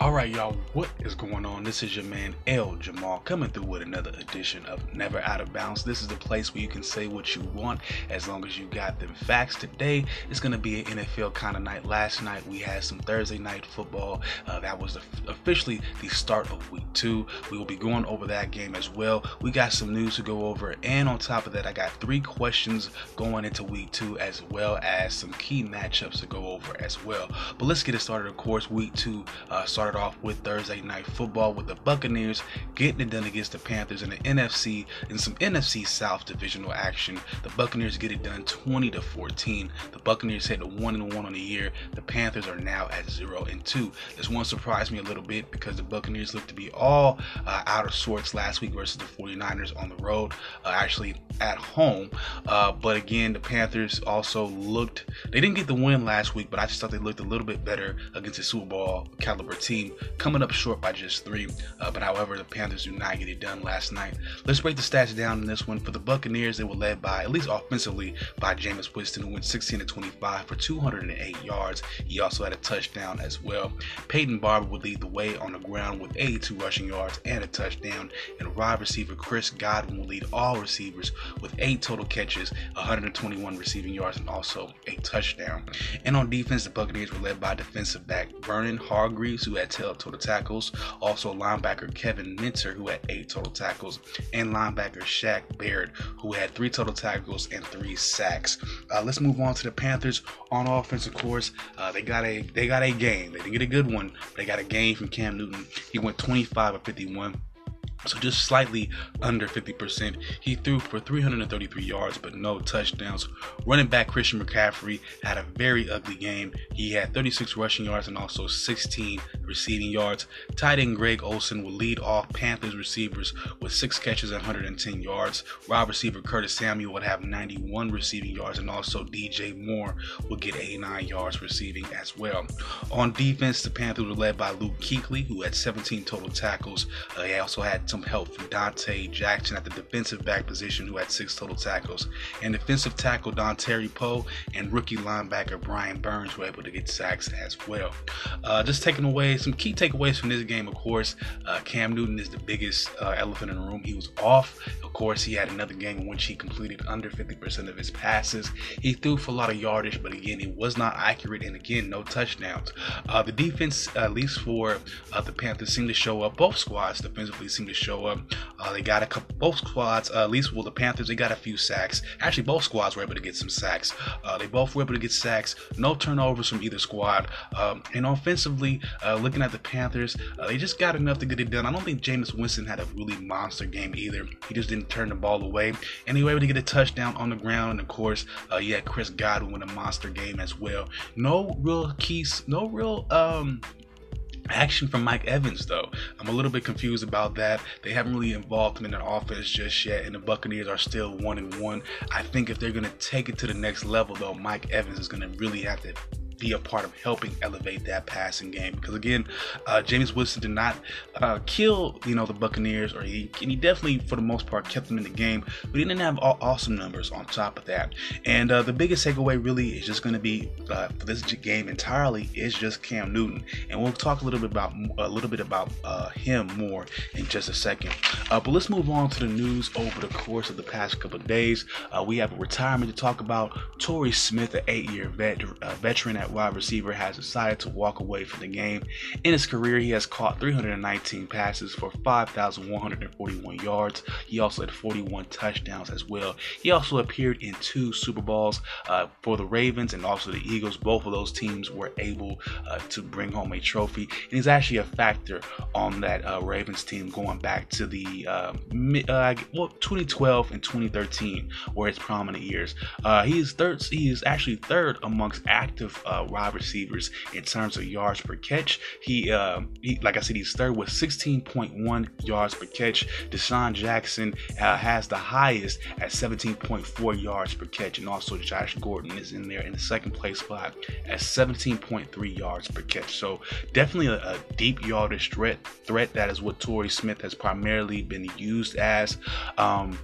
All right, y'all, what is going on? This is your man L Jamal coming through with another edition of Never Out of Bounds. This is the place where you can say what you want as long as you got them facts. Today it's going to be an NFL kind of night. Last night we had some Thursday night football. Uh, that was officially the start of week two. We will be going over that game as well. We got some news to go over, and on top of that, I got three questions going into week two as well as some key matchups to go over as well. But let's get it started. Of course, week two uh, started started off with Thursday night football with the Buccaneers getting it done against the Panthers in the NFC in some NFC South divisional action. The Buccaneers get it done 20 to 14. The Buccaneers hit a one and one on the year. The Panthers are now at zero and two. This one surprised me a little bit because the Buccaneers looked to be all uh, out of sorts last week versus the 49ers on the road, uh, actually at home. Uh, but again, the Panthers also looked. They didn't get the win last week, but I just thought they looked a little bit better against a Super Bowl caliber team coming up short by just three. Uh, but however, the Panthers do not get it done last night. Let's break the stats down in this one. For the Buccaneers, they were led by, at least offensively, by Jameis Winston, who went 16 to 25 for 208 yards. He also had a touchdown as well. Peyton Barber would lead the way on the ground with 82 rushing yards and a touchdown. And wide receiver Chris Godwin will lead all receivers with eight total catches, 121 receiving yards, and also a touchdown. And on defense, the Buccaneers were led by defensive back Vernon Hargreaves, who had had total tackles. Also, linebacker Kevin Minter, who had eight total tackles, and linebacker Shaq Barrett, who had three total tackles and three sacks. Uh, let's move on to the Panthers on offense. Of course, uh, they got a they got a game. They didn't get a good one. they got a game from Cam Newton. He went 25 of 51 so just slightly under 50%. He threw for 333 yards, but no touchdowns. Running back Christian McCaffrey had a very ugly game. He had 36 rushing yards and also 16 receiving yards. Tight end Greg Olsen will lead off Panthers receivers with six catches and 110 yards. Wide receiver Curtis Samuel would have 91 receiving yards, and also DJ Moore would get 89 yards receiving as well. On defense, the Panthers were led by Luke Kuechly, who had 17 total tackles. Uh, he also had some help from Donte Jackson at the defensive back position, who had six total tackles. And defensive tackle Dontari Poe and rookie linebacker Brian Burns were able to get sacks as well. Uh, just taking away some key takeaways from this game, of course, uh, Cam Newton is the biggest uh, elephant in the room. He was off. Of course, he had another game in which he completed under 50% of his passes. He threw for a lot of yardage, but again, it was not accurate, and again, no touchdowns. Uh, the defense, at least for uh, the Panthers, seemed to show up. Both squads defensively seemed to show up. Uh, they got a couple, both squads, uh, at least well, the Panthers, they got a few sacks. Actually, both squads were able to get some sacks. Uh, they both were able to get sacks. No turnovers from either squad. Um, and offensively, uh, looking at the Panthers, uh, they just got enough to get it done. I don't think Jameis Winston had a really monster game either. He just didn't turn the ball away. And he was able to get a touchdown on the ground. And of course, uh, yeah, Chris Godwin a monster game as well. No real keys, no real um Action from Mike Evans, though. I'm a little bit confused about that. They haven't really involved him in their offense just yet, and the Buccaneers are still one and one. I think if they're going to take it to the next level, though, Mike Evans is going to really have to be a part of helping elevate that passing game. Because again, uh, James Winston did not uh, kill you know the Buccaneers, or he and he definitely for the most part kept them in the game, but he didn't have awesome numbers on top of that. And uh, the biggest takeaway really is just going to be uh, for this game entirely is just Cam Newton, and we'll talk a little bit about a little bit about uh, him more in just a second. Uh, but let's move on to the news over the course of the past couple of days. we have a retirement to talk about. Torrey Smith, an eight-year vet, veteran at wide receiver, has decided to walk away from the game. In his career, he has caught 319 passes for 5,141 yards. He also had 41 touchdowns as well. He also appeared in two Super Bowls uh, for the Ravens and also the Eagles. Both of those teams were able uh, to bring home a trophy, and he's actually a factor on that uh, Ravens team going back to the uh, uh, well 2012 and 2013 were his prominent years. Uh, he is third. He is actually third amongst active uh, wide receivers in terms of yards per catch. He, uh, he like I said, he's third with 16.1 yards per catch. DeSean Jackson uh, has the highest at 17.4 yards per catch, and also Josh Gordon is in there in the second place spot at 17.3 yards per catch. So definitely a, a deep yardage threat. Threat that is what Torrey Smith has primarily been used as. Um,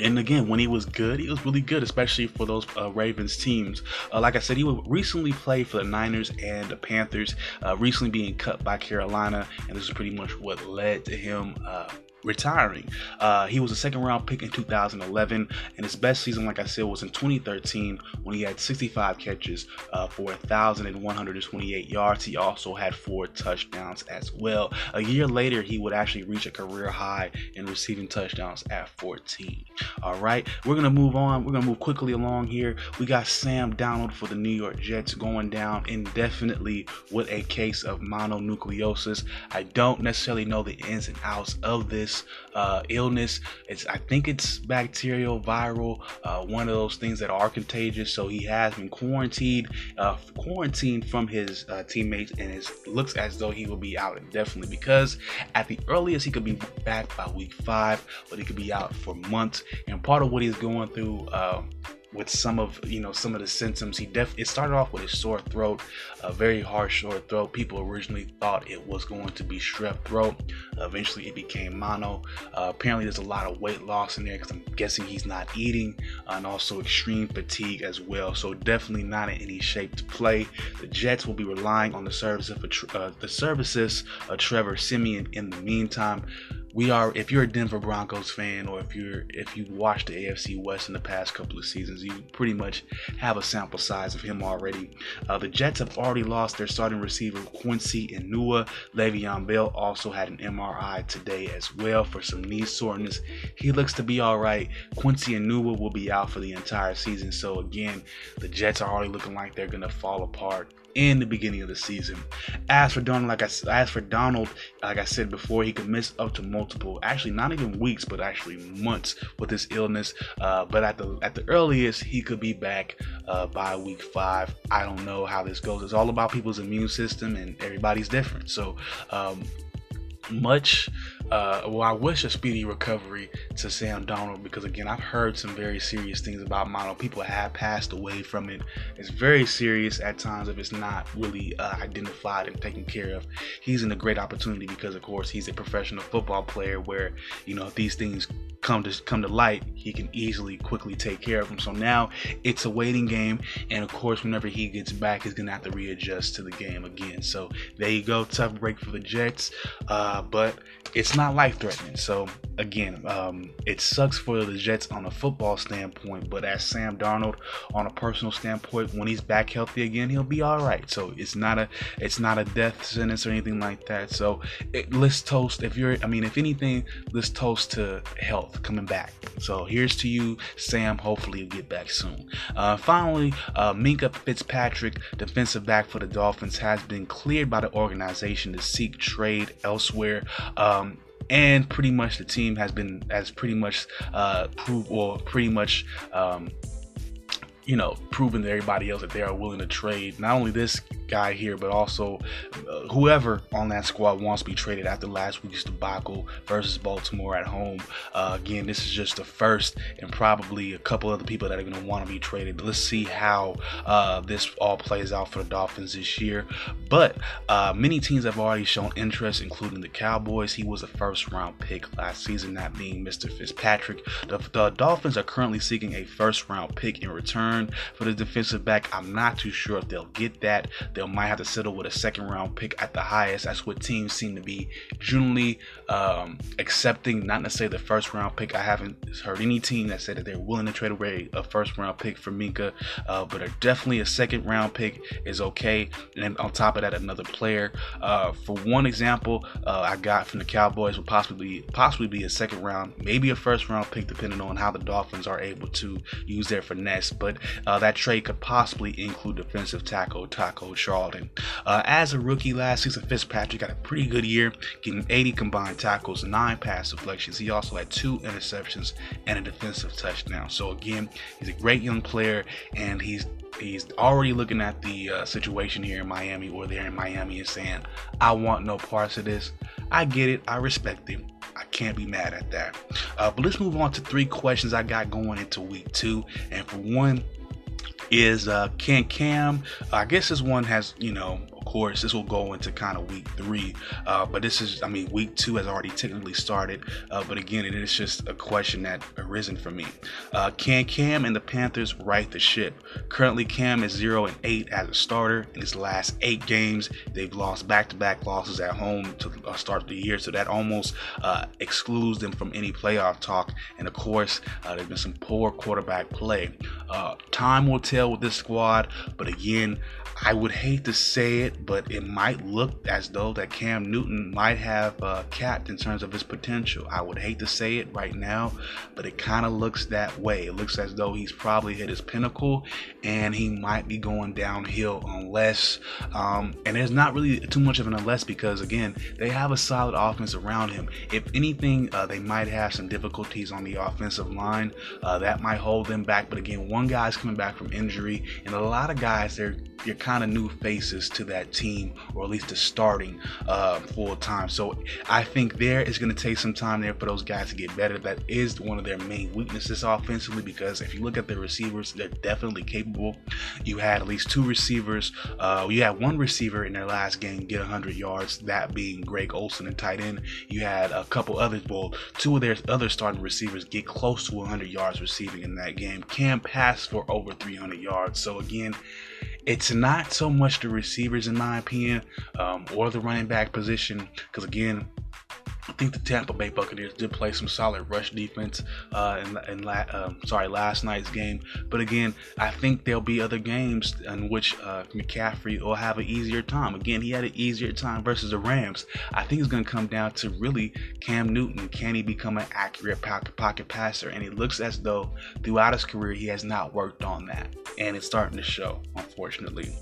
and again, when he was good, he was really good, especially for those uh, Ravens teams. Uh, like I said, he recently played for the Niners and the Panthers, uh, recently being cut by Carolina, and this is pretty much what led to him uh, retiring. Uh, he was a second round pick in 2011, and his best season, like I said, was in 2013 when he had 65 catches uh, for 1,128 yards. He also had four touchdowns as well. A year later, he would actually reach a career high in receiving touchdowns at 14. All right, we're gonna move on. We're gonna move quickly along here. We got Sam Darnold for the New York Jets going down indefinitely with a case of mononucleosis. I don't necessarily know the ins and outs of this this uh, illness. It's I think it's bacterial, viral, uh, one of those things that are contagious. So he has been quarantined, uh, quarantined from his uh, teammates, and it looks as though he will be out indefinitely because at the earliest he could be back by week five, but he could be out for months. And part of what he's going through um, with some of you know some of the symptoms. He def it started off with a sore throat, a very harsh sore throat. People originally thought it was going to be strep throat. Eventually, it became mono. Uh, apparently, there's a lot of weight loss in there because I'm guessing he's not eating, and also extreme fatigue as well. So definitely not in any shape to play. The Jets will be relying on the services of uh, the services of Trevor Siemian in the meantime we are if you're a Denver Broncos fan or if you're if you've watched the AFC West in the past couple of seasons, you pretty much have a sample size of him already. Uh, the Jets have already lost their starting receiver Quincy Enunwa. Le'Veon Bell also had an MRI today as well for some knee soreness. He looks to be all right. Quincy Enunwa will be out for the entire season. So again, the Jets are already looking like they're gonna fall apart in the beginning of the season. As for Darnold, like I as for Darnold, like I said before, he could miss up to multiple, actually not even weeks, but actually months with this illness. Uh, but at the at the earliest, he could be back uh, by week five. I don't know how this goes. It's all about people's immune system, and everybody's different. So um, much uh, well, I wish a speedy recovery to Sam Darnold because again, I've heard some very serious things about mono. People have passed away from it. It's very serious at times if it's not really uh, identified and taken care of. He's in a great opportunity because, of course, he's a professional football player. Where you know if these things come to come to light, he can easily quickly take care of them. So now it's a waiting game, and of course, whenever he gets back, he's gonna have to readjust to the game again. So there you go, tough break for the Jets, uh, but it's not life threatening. So again, um, it sucks for the Jets on a football standpoint, but as Sam Darnold on a personal standpoint, when he's back healthy again, he'll be all right. So it's not a it's not a death sentence or anything like that. So it, let's toast. If you're, I mean, if anything, let's toast to health coming back. So here's to you, Sam. Hopefully you'll get back soon. Uh, finally, uh, Minkah Fitzpatrick, defensive back for the Dolphins, has been cleared by the organization to seek trade elsewhere. Um, and pretty much the team has been has pretty much uh, proved or pretty much um, you know proven to everybody else that they are willing to trade not only this guy here, but also uh, whoever on that squad wants to be traded after last week's debacle versus Baltimore at home. Uh, again, this is just the first and probably a couple other people that are going to want to be traded. Let's see how uh, this all plays out for the Dolphins this year. But uh, many teams have already shown interest, including the Cowboys. He was a first round pick last season, that being Mr. Fitzpatrick. The, the Dolphins are currently seeking a first round pick in return for the defensive back. I'm not too sure if they'll get that. They'll might have to settle with a second round pick at the highest. That's what teams seem to be generally um, accepting, not necessarily the first round pick. I haven't heard any team that said that they're willing to trade away a first round pick for Minkah, uh, but definitely a second round pick is okay. And on top of that, another player. Uh, for one example, uh, I got from the Cowboys would possibly possibly be a second round, maybe a first round pick, depending on how the Dolphins are able to use their finesse. But uh, that trade could possibly include defensive tackle Taco Charlton. Uh, as a rookie last season, Fitzpatrick got a pretty good year, getting 80 combined tackles, nine pass deflections. He also had two interceptions and a defensive touchdown. So again, he's a great young player, and he's he's already looking at the uh, situation here in Miami or there in Miami and saying, I want no parts of this. I get it. I respect him. I can't be mad at that. Uh, but let's move on to three questions I got going into week two. And for one, is uh, can Cam? I guess this one has you know Of course, this will go into kind of week three, uh, but this is, I mean, week two has already technically started. Uh, but again, it is just a question that arisen for me. Uh, can Cam and the Panthers right the ship? Currently, Cam is zero and eight as a starter in his last eight games. They've lost back-to-back losses at home to uh, start the year, so that almost uh, excludes them from any playoff talk. And of course, uh, there's been some poor quarterback play. time will tell with this squad, but again, I would hate to say it, but it might look as though that Cam Newton might have uh, capped in terms of his potential. I would hate to say it right now, but it kind of looks that way. It looks as though he's probably hit his pinnacle, and he might be going downhill unless, um, and there's not really too much of an unless because again they have a solid offense around him. If anything, uh, they might have some difficulties on the offensive line uh, that might hold them back. But again, one guy's coming back from injury, and a lot of guys they're you're kind of new faces to that team, or at least the starting uh, full time. So I think there is going to take some time there for those guys to get better. That is one of their main weaknesses offensively because if you look at the receivers, they're definitely capable. You had at least two receivers. Uh, you had one receiver in their last game get 100 yards, that being Greg Olsen and tight end. You had a couple others, well, two of their other starting receivers get close to 100 yards receiving in that game. Cam passed for over 300 yards. So again, it's not so much the receivers, in my opinion, um, or the running back position, because again, I think the Tampa Bay Buccaneers did play some solid rush defense uh, in, in la- um, sorry last night's game. But again, I think there'll be other games in which uh, McCaffrey will have an easier time. Again, he had an easier time versus the Rams. I think it's going to come down to really Cam Newton. Can he become an accurate pocket, pocket passer? And it looks as though throughout his career he has not worked on that, and it's starting to show, unfortunately.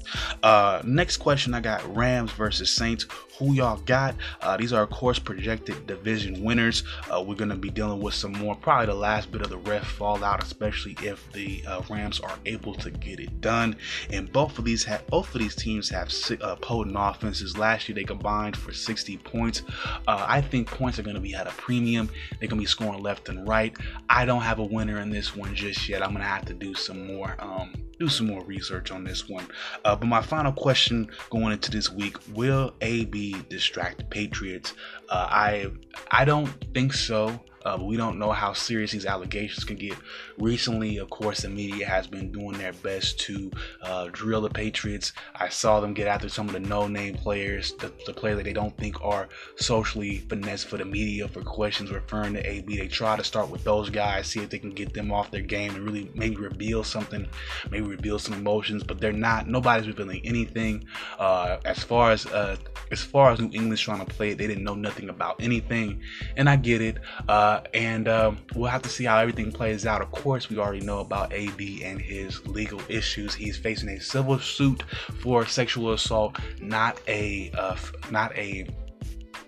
Uh, next question I got: Rams versus Saints. Who y'all got? Uh, these are of course projected division winners. Uh, we're going to be dealing with some more, probably the last bit of the ref fallout, especially if the uh, Rams are able to get it done. And both of these have both of these teams have uh, potent offenses. Last year they combined for 60 points. Uh, I think points are going to be at a premium. They're going to be scoring left and right. I don't have a winner in this one just yet. I'm going to have to do some more. Um, do some more research on this one. Uh, but my final question going into this week: Will AB distract the Patriots? Uh, I I don't think so. Uh, we don't know how serious these allegations can get. Recently, of course, the media has been doing their best to uh, drill the Patriots. I saw them get after some of the no-name players, the, the players that they don't think are socially finesse for the media for questions referring to AB. They try to start with those guys, see if they can get them off their game and really maybe reveal something, maybe reveal some emotions. But they're not. Nobody's revealing anything. Uh, as far as uh, as far as New England's trying to play it, they didn't know nothing about anything, and I get it. Uh, uh, and um, we'll have to see how everything plays out. Of course, we already know about AB and his legal issues. He's facing a civil suit for sexual assault, not a uh, not a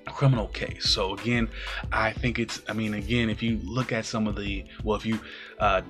criminal case. So again, I think it's. I mean, again, if you look at some of the well, if you uh,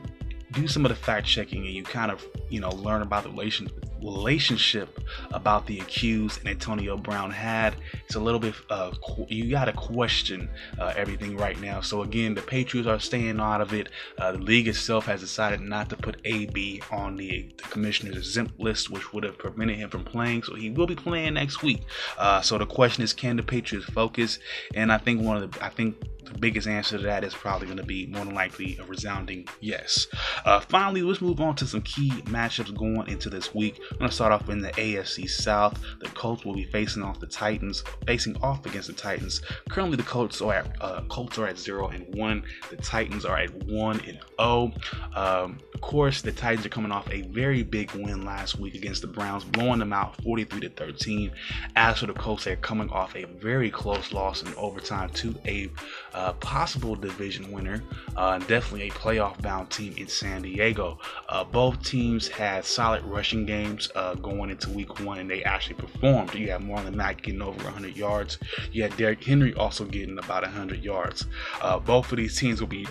do some of the fact checking and you kind of you know learn about the relation relationship about the accused and Antonio Brown had. It's a little bit, uh, you got to question uh, everything right now. So, again, the Patriots are staying out of it. Uh, the league itself has decided not to put AB on the, the, commissioner's exempt list, which would have prevented him from playing. So, he will be playing next week. Uh, so, the question is can the Patriots focus? And I think one of the, I think the biggest answer to that is probably going to be more than likely a resounding yes. Uh, finally, let's move on to some key matchups going into this week. I'm to start off in the AFC South. The Colts will be facing off the Titans, facing off against the Titans. Currently, the Colts are at uh, Colts are at zero and one. The Titans are at one and zero. Oh. Um, of course, the Titans are coming off a very big win last week against the Browns, blowing them out 43 to 13. As for the Colts, they're coming off a very close loss in overtime to a uh, possible division winner, uh, definitely a playoff bound team in San Diego. Uh, both teams had solid rushing games uh, going into week one, and they actually performed. You had Marlon Mack getting over 100 yards. You had Derrick Henry also getting about 100 yards. Uh, both of these teams will be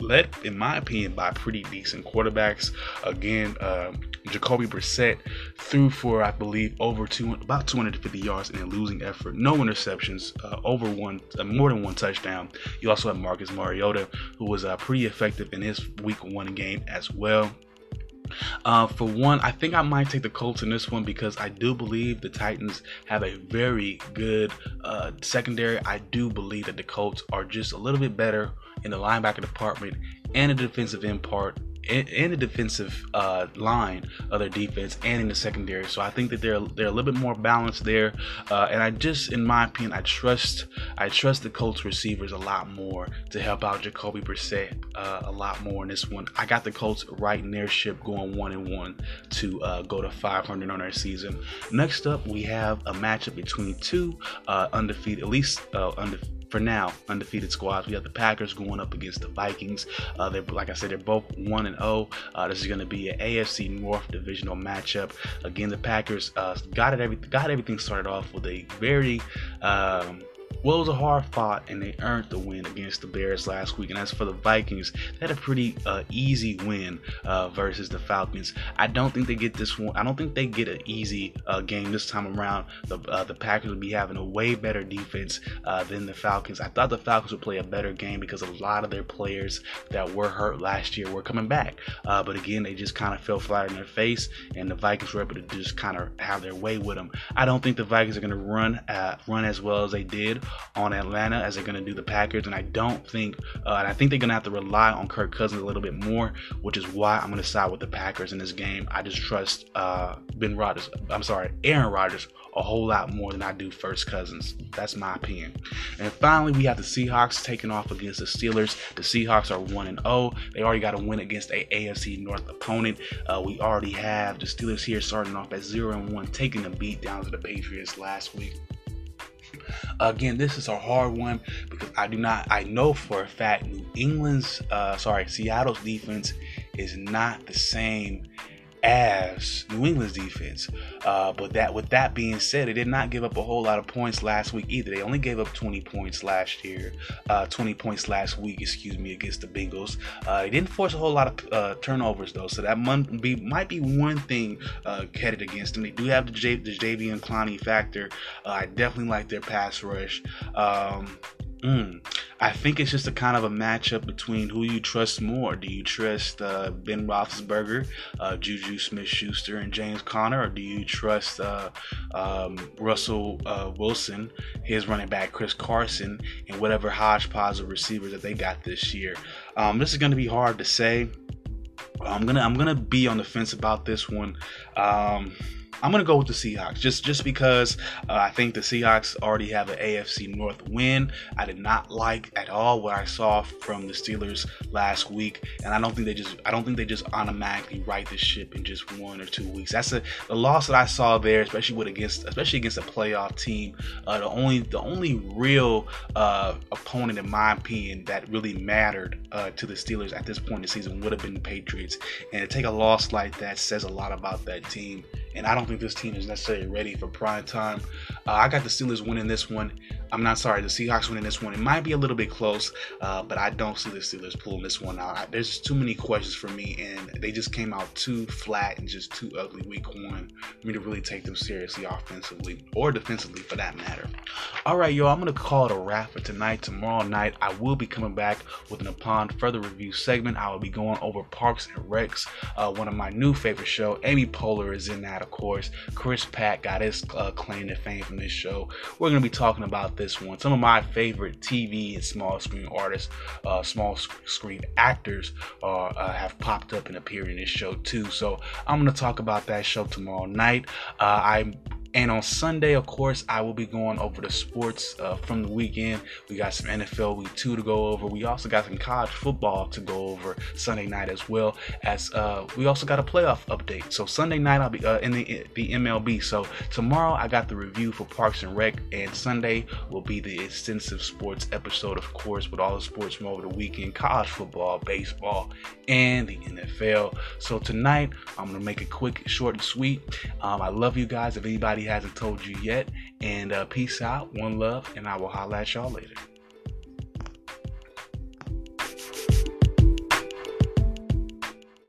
led, in my opinion, by pretty decent quarterbacks. Again, um, Jacoby Brissett threw for, I believe, over two, about 250 yards in a losing effort. No interceptions, uh, over one, uh, more than one touchdown. You also have Marcus Mariota, who was uh, pretty effective in his Week One game as well. Uh, for one, I think I might take the Colts in this one because I do believe the Titans have a very good uh, secondary. I do believe that the Colts are just a little bit better in the linebacker department and the defensive end part in, the defensive uh, line of their defense and in the secondary. So I think that they're they're a little bit more balanced there. Uh, and I just, in my opinion, I trust I trust the Colts receivers a lot more to help out Jacoby Brissett uh, a lot more in this one. I got the Colts right in their ship going one and one to uh, go to 500 on their season. Next up, we have a matchup between two uh, undefeated, at least uh, undefeated for now, undefeated squads. We have the Packers going up against the Vikings. Uh, they're like I said, they're both one and zero. Oh. Uh, this is going to be an AFC North divisional matchup. Again, the Packers uh, got it every got everything started off with a very um, well, it was a hard fought, and they earned the win against the Bears last week. And as for the Vikings, they had a pretty uh, easy win uh, versus the Falcons. I don't think they get this one. I don't think they get an easy uh, game this time around. The uh, the Packers would be having a way better defense uh, than the Falcons. I thought the Falcons would play a better game because a lot of their players that were hurt last year were coming back. Uh, but again, they just kind of fell flat in their face, and the Vikings were able to just kind of have their way with them. I don't think the Vikings are going to run run as well as they did on Atlanta as they're going to do the Packers. And I don't think, uh, and I think they're going to have to rely on Kirk Cousins a little bit more, which is why I'm going to side with the Packers in this game. I just trust uh, Ben Rodgers, I'm sorry, Aaron Rodgers a whole lot more than I do First Cousins. That's my opinion. And finally, we have the Seahawks taking off against the Steelers. The Seahawks are 1 and 0. They already got a win against a AFC North opponent. Uh, we already have the Steelers here starting off at 0 and 1, taking a beat down to the Patriots last week. Again, this is a hard one because I do not, I know for a fact New England's, uh, sorry, Seattle's defense is not the same as New England's defense. Uh, but that, with that being said, they did not give up a whole lot of points last week either. They only gave up 20 points last year, uh, 20 points last week, excuse me, against the Bengals. Uh, they didn't force a whole lot of uh, turnovers though, so that might be, might be one thing uh, headed against them. They do have the, J- the Jadeveon Clowney factor. Uh, I definitely like their pass rush. Um, Mm. I think it's just a kind of a matchup between who you trust more. Do you trust uh, Ben Roethlisberger, uh, Juju Smith-Schuster, and James Conner, or do you trust uh, um, Russell uh, Wilson, his running back Chris Carson, and whatever hodgepodge of receivers that they got this year? Um, this is going to be hard to say. I'm gonna I'm gonna be on the fence about this one. Um, I'm gonna go with the Seahawks just just because uh, I think the Seahawks already have an AFC North win. I did not like at all what I saw from the Steelers last week, and I don't think they just I don't think they just automatically right the ship in just one or two weeks. That's a the loss that I saw there, especially with against especially against a playoff team. Uh, the only the only real uh, opponent in my opinion that really mattered uh, to the Steelers at this point in the season would have been the Patriots, and to take a loss like that says a lot about that team and I don't think this team is necessarily ready for prime time. Uh, I got the Steelers winning this one. I'm not sorry, the Seahawks winning this one. It might be a little bit close, uh, but I don't see the Steelers pulling this one out. I, there's too many questions for me, and they just came out too flat and just too ugly week one for me to really take them seriously offensively or defensively for that matter. All right, yo, I'm gonna call it a wrap for tonight. Tomorrow night, I will be coming back with an upon further review segment. I will be going over Parks and Recs, uh, one of my new favorite show. Amy Poehler is in that, of course. Chris Pratt got his uh, claim to fame from this show. We're gonna be talking about this one. Some of my favorite TV and small screen artists, uh, small screen actors, uh, uh, have popped up and appeared in this show too. So I'm gonna talk about that show tomorrow night. Uh, I'm and on Sunday, of course, I will be going over the sports uh, from the weekend. We got some NFL Week 2 to go over. We also got some college football to go over Sunday night as well. As uh, we also got a playoff update. So Sunday night I'll be uh, in the, the MLB. So tomorrow I got the review for Parks and Rec, and Sunday will be the extensive sports episode, of course, with all the sports from over the weekend: college football, baseball, and the NFL. So tonight I'm gonna make it quick, short, and sweet. Um, I love you guys. If anybody hasn't told you yet. And uh, peace out, one love, and I will holla at y'all later.